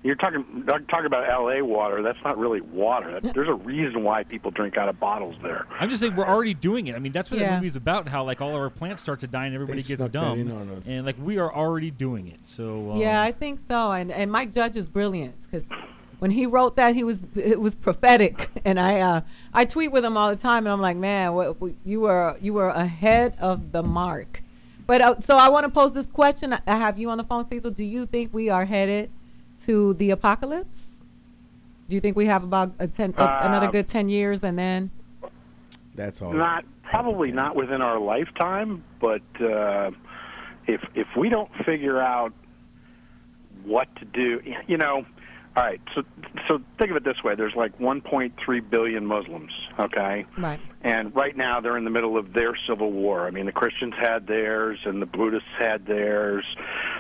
You're talking talking about L.A. water. That's not really water. That, there's a reason why people drink out of bottles there. I'm just saying we're already doing it. I mean, that's what Yeah. the movie's about. How like all of our plants start to die and everybody gets dumb, in on us. and like we are already doing it. So um, Yeah, I think so. And and Mike Judge is brilliant because when he wrote that, he was it was prophetic. And I uh, I tweet with him all the time, and I'm like, man, what, what- you were you were ahead of the mark. But uh, so I want to pose this question. I I have you on the phone, Cecil. Do you think we are headed to the apocalypse? Do you think we have about a ten, a- another Uh, good ten years, and then? That's all. Not probably not within our lifetime, but uh, if if we don't figure out what to do, you know. All right, so so think of it this way: there's like 1.3 billion Muslims, okay, Right. and right now they're in the middle of their civil war. I mean, the Christians had theirs, and the Buddhists had theirs,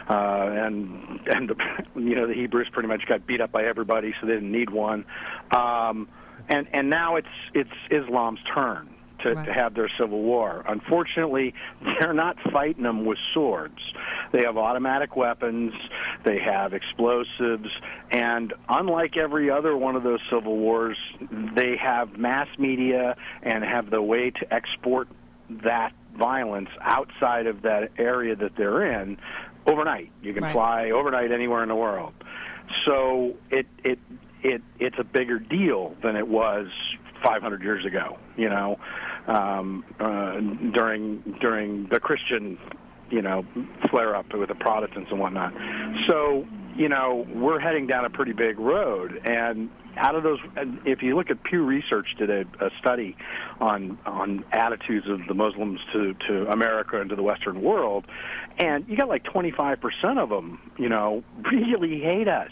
uh, and and the, you know the Hebrews pretty much got beat up by everybody, so they didn't need one. Um, and and now it's it's Islam's turn to, Right. to have their civil war. Unfortunately, they're not fighting them with swords. They have automatic weapons, they have explosives, and unlike every other one of those civil wars, they have mass media and have the way to export that violence outside of that area that they're in overnight. You can Right. fly overnight anywhere in the world. So it it it it's a bigger deal than it was 500 years ago. You know, um, uh, during during the Christian, you know, flare up with the Protestants and whatnot. So you know, we're heading down a pretty big road, and out of those, if you look at Pew Research did a, a study on on attitudes of the Muslims to to America and to the Western world, and you got like 25 percent of them, you know, really hate us.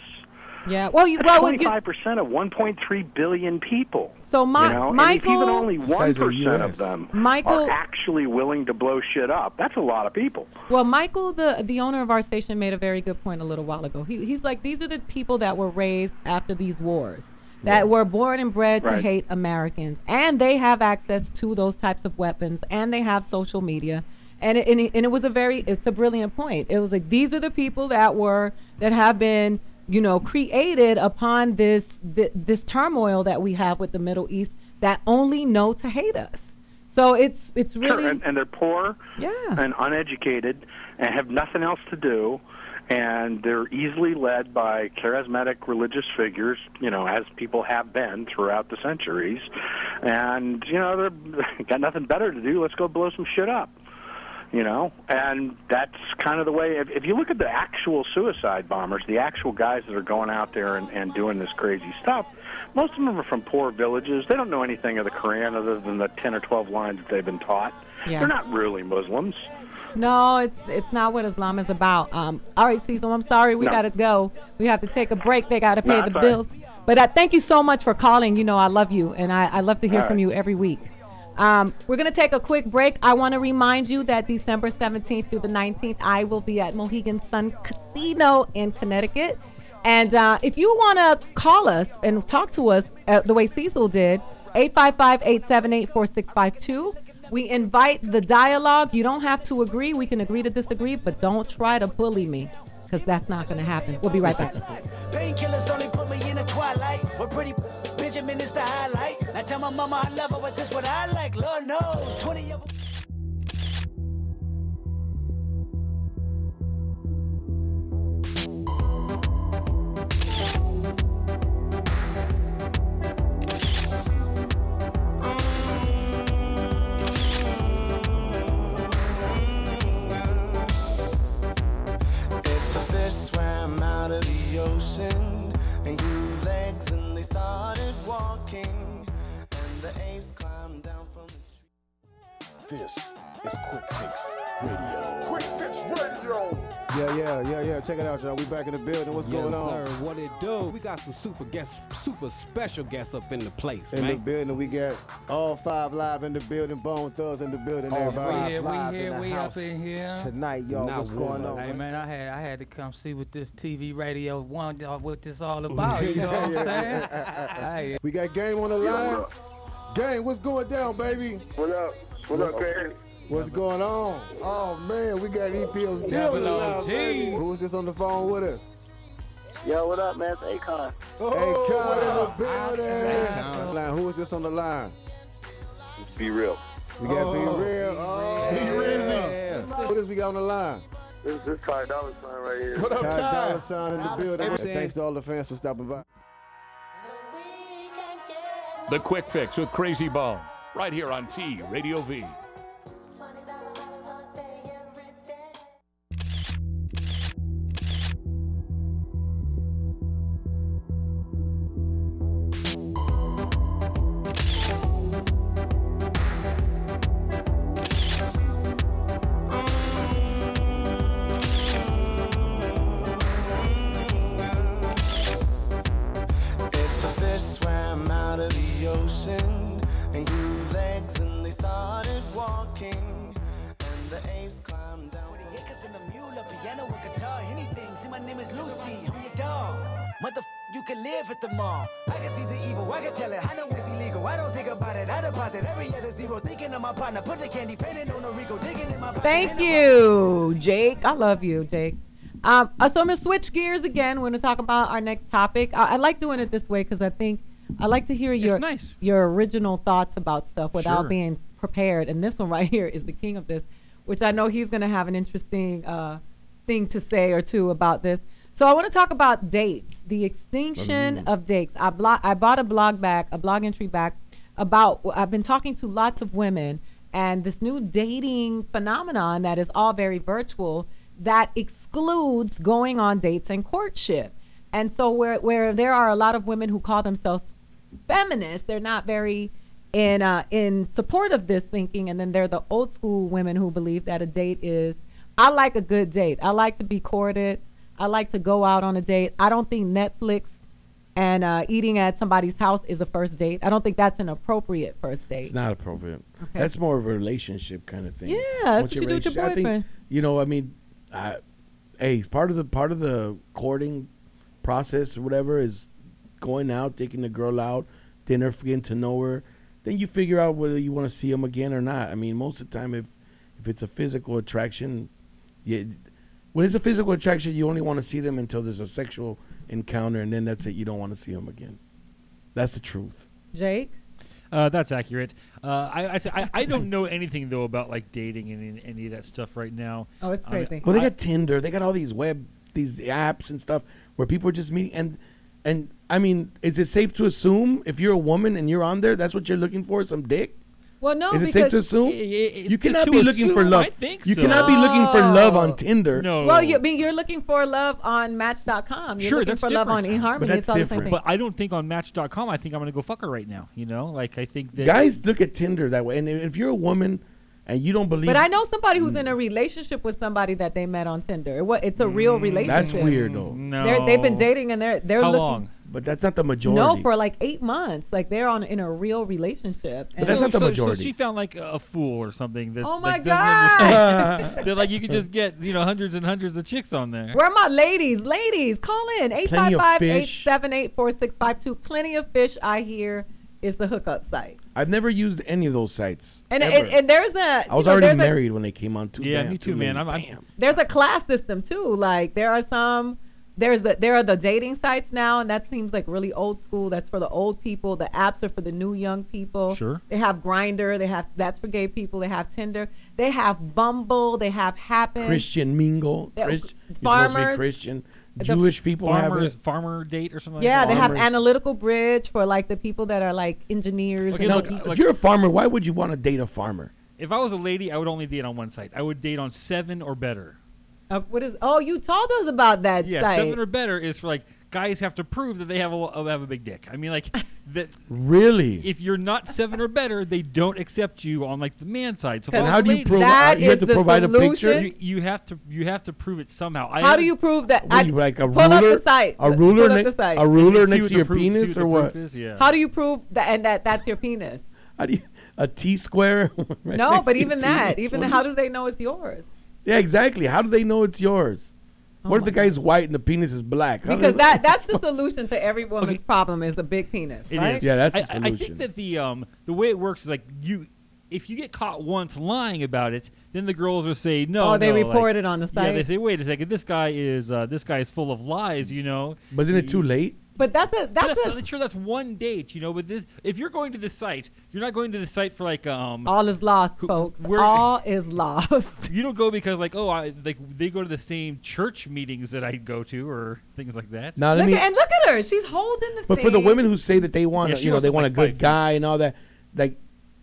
Yeah. Well, you That's well, 25% of 1.3 billion people. So my- you know? and if even only one of of them Michael- are actually willing to blow shit up, that's a lot of people. Well, Michael, the the owner of our station, made a very good point a little while ago. He, he's like, these are the people that were raised after these wars, that were born and bred to Right. hate Americans, and they have access to those types of weapons, and they have social media, and it, and it, and it was a very, it's a brilliant point. It was like these are the people that were that have been, you know, created upon this thi- this turmoil that we have with the Middle East that only know to hate us. So it's it's really Sure, and, and they're poor Yeah. and uneducated and have nothing else to do. And they're easily led by charismatic religious figures, you know, as people have been throughout the centuries. And, you know, they're got nothing better to do. Let's go blow some shit up. You know, and that's kind of the way. If, if you look at the actual suicide bombers, the actual guys that are going out there and, and doing this crazy stuff, most of them are from poor villages. They don't know anything of the Quran other than the 10 or 12 lines that they've been taught. Yeah. They're not really Muslims. No, it's it's not what Islam is about. Um, all right, Cecil, I'm sorry, we No. got to go. We have to take a break. They got to pay No, the bills. But uh, thank you so much for calling. You know, I love you, and I, I love to hear All from right. you every week. Um, we're going to take a quick break. I want to remind you that December 17th through the 19th, I will be at Mohegan Sun Casino in Connecticut. And uh, if you want to call us and talk to us uh, the way Cecil did, 855 878 4652. We invite the dialogue. You don't have to agree. We can agree to disagree, but don't try to bully me because that's not going to happen. We'll be right back. Tell my mama I love her, but this what I like. Lord knows, yeah. Check it out, y'all. We back in the building. What's yes, going on? sir. What it do? We got some super guests, super special guests up in the place, In the building, we got all five live in the building. Bone Thugs in the building. All everybody. five We here, we live here, in the we up house in here. tonight, y'all. Not What's going on? Hey man, I had I had to come see what this TV radio one uh, what this all about. You know what I'm saying? Hey, We got game on the line. Game, what's going down, baby? What up? What up, man? What's going on? Oh man, we got EPO Double. Who is this on the phone with us? Yo, what up, man? It's Akon. Oh, hey, Con in the building. Line, Who is this on the line? Be real. We got Oh, oh Be Real. Oh, Be yeah. What is we got on the line? This this Ty Dollar Sign right here. What up, Ty Dollar Sign in the building. Sign. Thanks to all the fans for stopping by. The Quick Fix with Krayzie Bone, right here on T Radio V. can live at the mall. I can see the evil, I can tell it. I know it's illegal. I don't think about it. I deposit every other zero. Thinking of my partner, put the candy painting on the Rico, digging in my pocket. Thank you, Jake. I love you, Jake. Um, uh, so I'm gonna switch gears again. We're gonna talk about our next topic. I, I like doing it this way because I think I like to hear your nice. your original thoughts about stuff without Sure. being prepared. And this one right here is the king of this, which I know he's gonna have an interesting uh, thing to say or two about this. So I want to talk about dates, the extinction of dates. I blo- I bought a blog back, a blog entry back about. I've been talking to lots of women and this new dating phenomenon that is all very virtual that excludes going on dates and courtship. And so where where there are a lot of women who call themselves feminists, they're not very in uh, in support of this thinking. And then there are the old school women who believe that a date is. I like a good date. I like to be courted. I like to go out on a date. I don't think Netflix and uh, eating at somebody's house is a first date. I don't think that's an appropriate first date. It's not appropriate. Okay. That's more of a relationship kind of thing. Yeah, that's Once what you do with your relationship- I think, boyfriend. you know, I mean, I, hey, part of the part of the courting process or whatever is going out, taking the girl out, dinner, getting to know her. Then you figure out whether you want to see them again or not. I mean, most of the time, if if it's a physical attraction, yeah, when it's a physical attraction, you only want to see them until there's a sexual encounter, and then that's it. You don't want to see them again. That's the truth. Jake. Uh, that's accurate. Uh, I, I, I I don't know anything though about like dating and any, any of that stuff right now. Oh, it's I mean. Well, they I- got Tinder. They got all these web, these apps and stuff where people are just meeting. And and I mean, is it safe to assume if you're a woman and you're on there, that's what you're looking for? Some dick? Well, no, is it because safe to assume? you cannot be looking for love. I think you so. cannot be looking for love on Tinder. No. Well, you I mean you're looking for love on Match.com. You're sure, looking that's for love on different. eHarmony. it's all the same thing. But I don't think on Match.com. I think I'm gonna go fuck her right now. You know, like I think that Guys look at Tinder that way. And if you're a woman and you don't believe, But I know somebody who's in a relationship with somebody that they met on Tinder. It, wa- it's a real mm, relationship. that's weird though. They're, they've been dating and they're they're looking. long? But that's not the majority. No, for like eight months. Like they're on in a real relationship. But that's not the so, majority. So she found like a, a fool or something. That, Oh my like, doesn't God. understand- that like you could just get you know hundreds and hundreds of chicks on there. Where are my ladies? Ladies, call in. Plenty of 855-878-4652. Plenty of fish, I hear, is the hookup site. I've never used any of those sites. And, ever. and, and there's a I was know, already there's a- married when they came on too. Yeah, damn, me too, too man. late. I'm, I'm Damn. there's a class system too. Like there are some there's the there are the dating sites now, and that seems like really old school. That's for the old people. The apps are for the new young people. Sure. They have Grindr. They have that's for gay people. They have Tinder. They have Bumble. They have Happn. Christian mingle. Yeah, Christ, you're supposed to be farmers. Christian. The Jewish people have farmers it. farmer date or something. Yeah, like they that. have analytical bridge for like the people that are like engineers. Okay, They look, don't if you're a farmer, why would you want to date a farmer? If I was a lady, I would only date on one site. I would date on seven or better. Uh, what is? Oh, you told us about that Yeah, site. seven or better is for like guys have to prove that they have a have a big dick. I mean, like that. Really? If you're not seven or better, they don't accept you on like the man side. So And how do you prove- That you have to the provide a picture? You, you have to you have to prove it somehow. I How do you prove that? What I, do you, like a pull up ruler? the site. A ruler, ne- the site. a ruler next to your proof- penis what or what? proof yeah. How do you prove that? And that that's your penis. How do you a T square? right no, but to your even that, penis? even how do do they know it's yours? Yeah, exactly. How do they know it's yours? Oh what if the guy's white and the penis is black? Because that that's the solution to every woman's problem is the big penis, It right? is. Yeah, that's the I- I- I think that the um the way it works is like you. If you get caught once lying about it, then the girls will say no. Oh, they no," report like- it on the Yeah, they say, wait a second, this guy is uh, this guy is full of lies. You know. But isn't it too late? But that's a But that's, that's, a, sure that's one date, you know. But this, if you're going to the site, you're not going to the site for like um. all is lost, folks. where- all is lost. You don't go because like oh I like they go to the same church meetings that I go to or things like that. Now let Look me. at, and look at her. She's holding the thing. But thing. for the women who say that they want, Yeah, a- you know, they to, want a good fight guy and all that, like,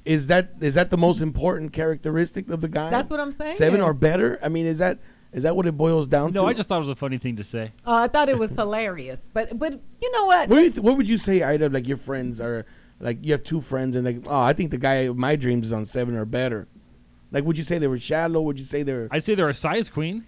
is that is that the most important characteristic of the guy? That's what I'm saying. Seven or better. I mean, is that is that what it boils down to? No, I just thought it was a funny thing to say. Oh, I thought it was hilarious, but but you know what? What, you th- what would you say, Aida? Like your friends are like you have two friends and like, oh, I think the guy of my dreams is on seven or better. Like, would you say they were shallow? Would you say they're? I'd say they're a size queen.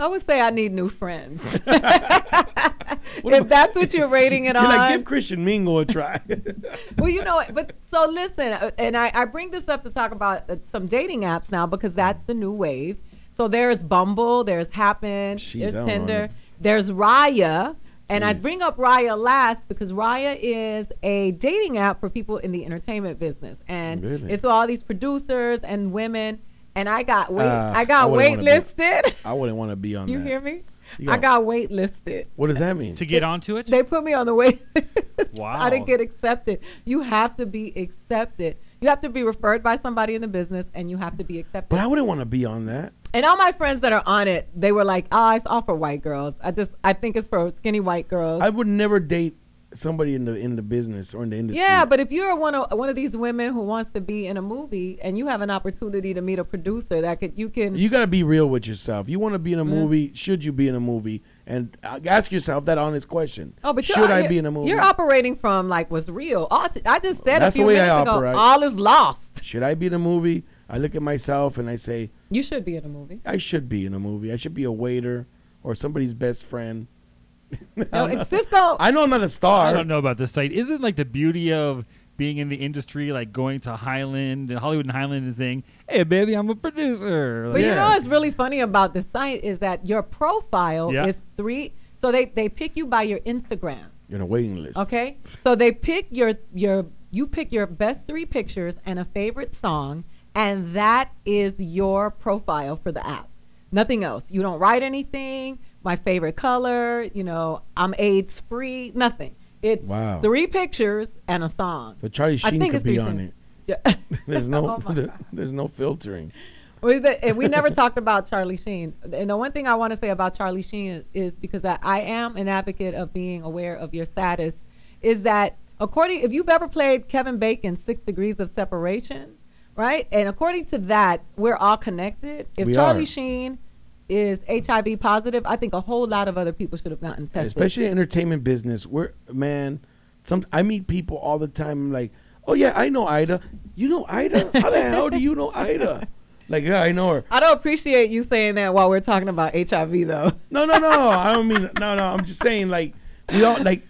I would say I need new friends. if that's what you're rating it You're on. like, give Christian Mingle a try. well, you know, what, but so listen, uh, and I, I bring this up to talk about uh, some dating apps now because that's the new wave. So there's Bumble, there's Happn, Jeez, there's Tinder, there's Raya. And I bring up Raya last because Raya is a dating app for people in the entertainment business, and Really? it's all these producers and women. And I got wait, Uh, I got wouldn't wanna be- waitlisted. I wouldn't want to be on you that. hear me? You I got- got waitlisted. What does that mean? To get onto it? They put me on the wait list. Wow. I didn't get accepted. You have to be accepted. You have to be referred by somebody in the business, and you have to be accepted. But I wouldn't want to be on that. And all my friends that are on it, they were like, "Oh, it's all for white girls. I just, I think it's for skinny white girls." I would never date somebody in the in the business or in the industry. yeah, but if you're one of one of these women who wants to be in a movie, and you have an opportunity to meet a producer that could, you can. You got to be real with yourself. You want to be in a Yeah. movie? Should you be in a movie? And uh, ask yourself that honest question. Oh, but should I you're- be in a movie? You're operating from like what's real. All t- I just said That's a the few way minutes I ago, operate. all is lost. should I be in a movie? I look at myself and I say, You should be in a movie. I should be in a movie. I should be a waiter or somebody's best friend. No, it's Cisco. I know I'm not a star. I don't know about this site. Isn't like the beauty of being in the industry, like going to Highland and Hollywood and Highland and saying, "Hey, baby, I'm a producer." But Like, you know what's really funny about the site is that your profile Yeah. is three. So they, they pick you by your Instagram. You're on a waiting list. Okay. So they pick your your you pick your best three pictures and a favorite song, and that is your profile for the app. Nothing else. You don't write anything. My favorite color. You know, I'm AIDS free. Nothing. It's Wow. three pictures and a song. So Charlie Sheen could be on things. it. Yeah. There's no Oh there's no filtering. We, the, we never talked about Charlie Sheen. And the one thing I want to say about Charlie Sheen is, is because I, I am an advocate of being aware of your status, is that according, if you've ever played Kevin Bacon's Six Degrees of Separation, right? And according to that, we're all connected. If We Charlie are. Sheen is HIV positive, I think a whole lot of other people should have gotten tested. Especially in entertainment business. We're man, some I meet people all the time I'm like, Oh yeah, I know Aida. You know Aida? How the hell do you know Aida? Like, yeah, I know her. I don't appreciate you saying that while we're talking about HIV, though. No, no, no. I don't mean no, no. I'm just saying like we all like,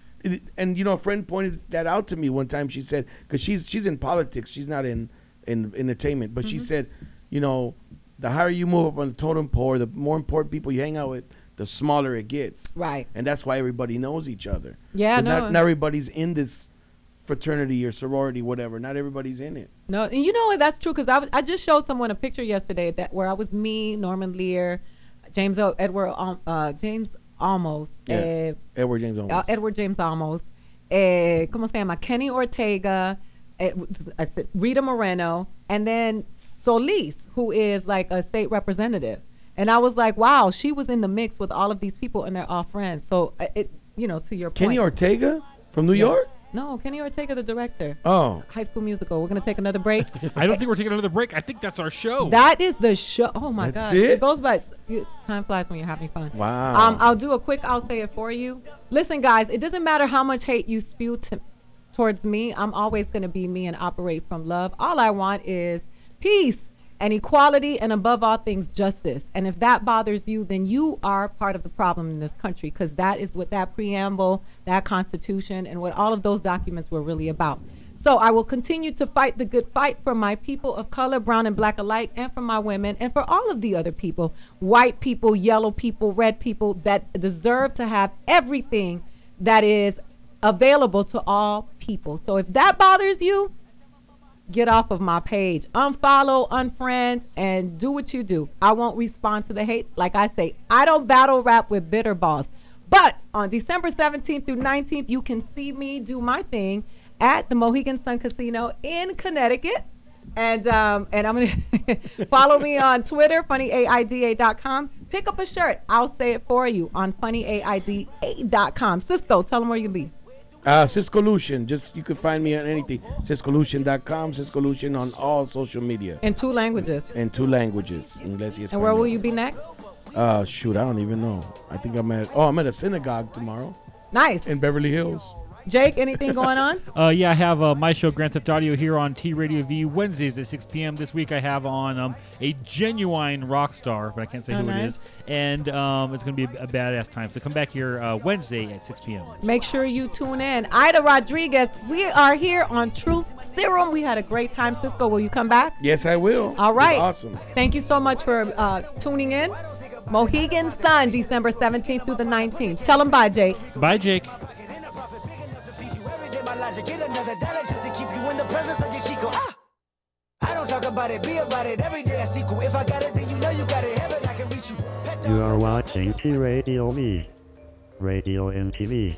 and you know, a friend pointed that out to me one time. She said because she's she's in politics, she's not in in entertainment, but she Mm-hmm. said, you know, the higher you move up on the totem pole, the more important people you hang out with, the smaller it gets. Right. And that's why everybody knows each other. Yeah, no. Not, not everybody's in this fraternity or sorority, whatever. Not everybody's in it. No, and you know what? That's true because I, I just showed someone a picture yesterday that where I was me, Norman Lear, James o, Edward, um, uh, James Olmos, Yeah. eh, Edward James uh, Edward James Olmos, eh, ¿cómo se llama? Kenny Ortega, I said Rita Moreno, and then Solis, who is like a state representative. And I was like, wow, she was in the mix with all of these people, and they're all friends. So uh, it, you know, to your point. Kenny Ortega from New Yeah. York. No, Kenny Ortega, the director. Oh. High School Musical. We're gonna take another break. I don't think we're taking another break. I think that's our show. That is the show. Oh my That's god, it? goes by. you- Time flies when you're having fun. Wow. Um, I'll do a quick. I'll say it for you. Listen, guys, it doesn't matter how much hate you spew to, towards me. I'm always gonna be me and operate from love. All I want is peace and equality, and above all things, justice. And if that bothers you, then you are part of the problem in this country, because that is what that preamble, that Constitution, and what all of those documents were really about. So I will continue to fight the good fight for my people of color, brown and black alike, and for my women, and for all of the other people, white people, yellow people, red people that deserve to have everything that is available to all people. So if that bothers you, get off of my page. Unfollow, unfriend, and do what you do. I won't respond to the hate. Like I say, I don't battle rap with bitter balls. But on December 17th through 19th, you can see me do my thing at the Mohegan Sun Casino in Connecticut. And um, and I'm gonna follow me on Twitter, funnyaida.com. Pick up a shirt. I'll say it for you on funnyaida.com. Cisco, tell them where you be. Uh, Ciscolution. Just you can find me on anything. Ciscolution.com. Ciscolution on all social media. In two languages. In two languages, English y And where will you be next? Uh, shoot, I don't even know. I think I'm at. Oh, I'm at a synagogue tomorrow Nice. in Beverly Hills. Jake, anything going on? Uh, yeah, I have uh, my show Grand Theft Audio here on T Radio V Wednesdays at 6 p.m. This week I have on um, a genuine rock star, but I can't say Oh, who nice. it is, and um, it's going to be a, a badass time. So come back here uh, Wednesday at 6 p.m. Make sure you tune in. Aida Rodriguez, we are here on Truth Serum. We had a great time. Cisco, will you come back? Yes, I will. All It was right. Awesome. Thank you so much for uh, tuning in. Mohegan Sun, December 17th through the 19th. Tell them bye, Jake. Bye, Jake. My logic. Get another dollar just to keep you in the presence of your Chico. Ah! I don't talk about it, be about it. Every day I. If I got it, then you know you got it. Heaven, I can reach you. You are watching T Radio V. Radio and TV.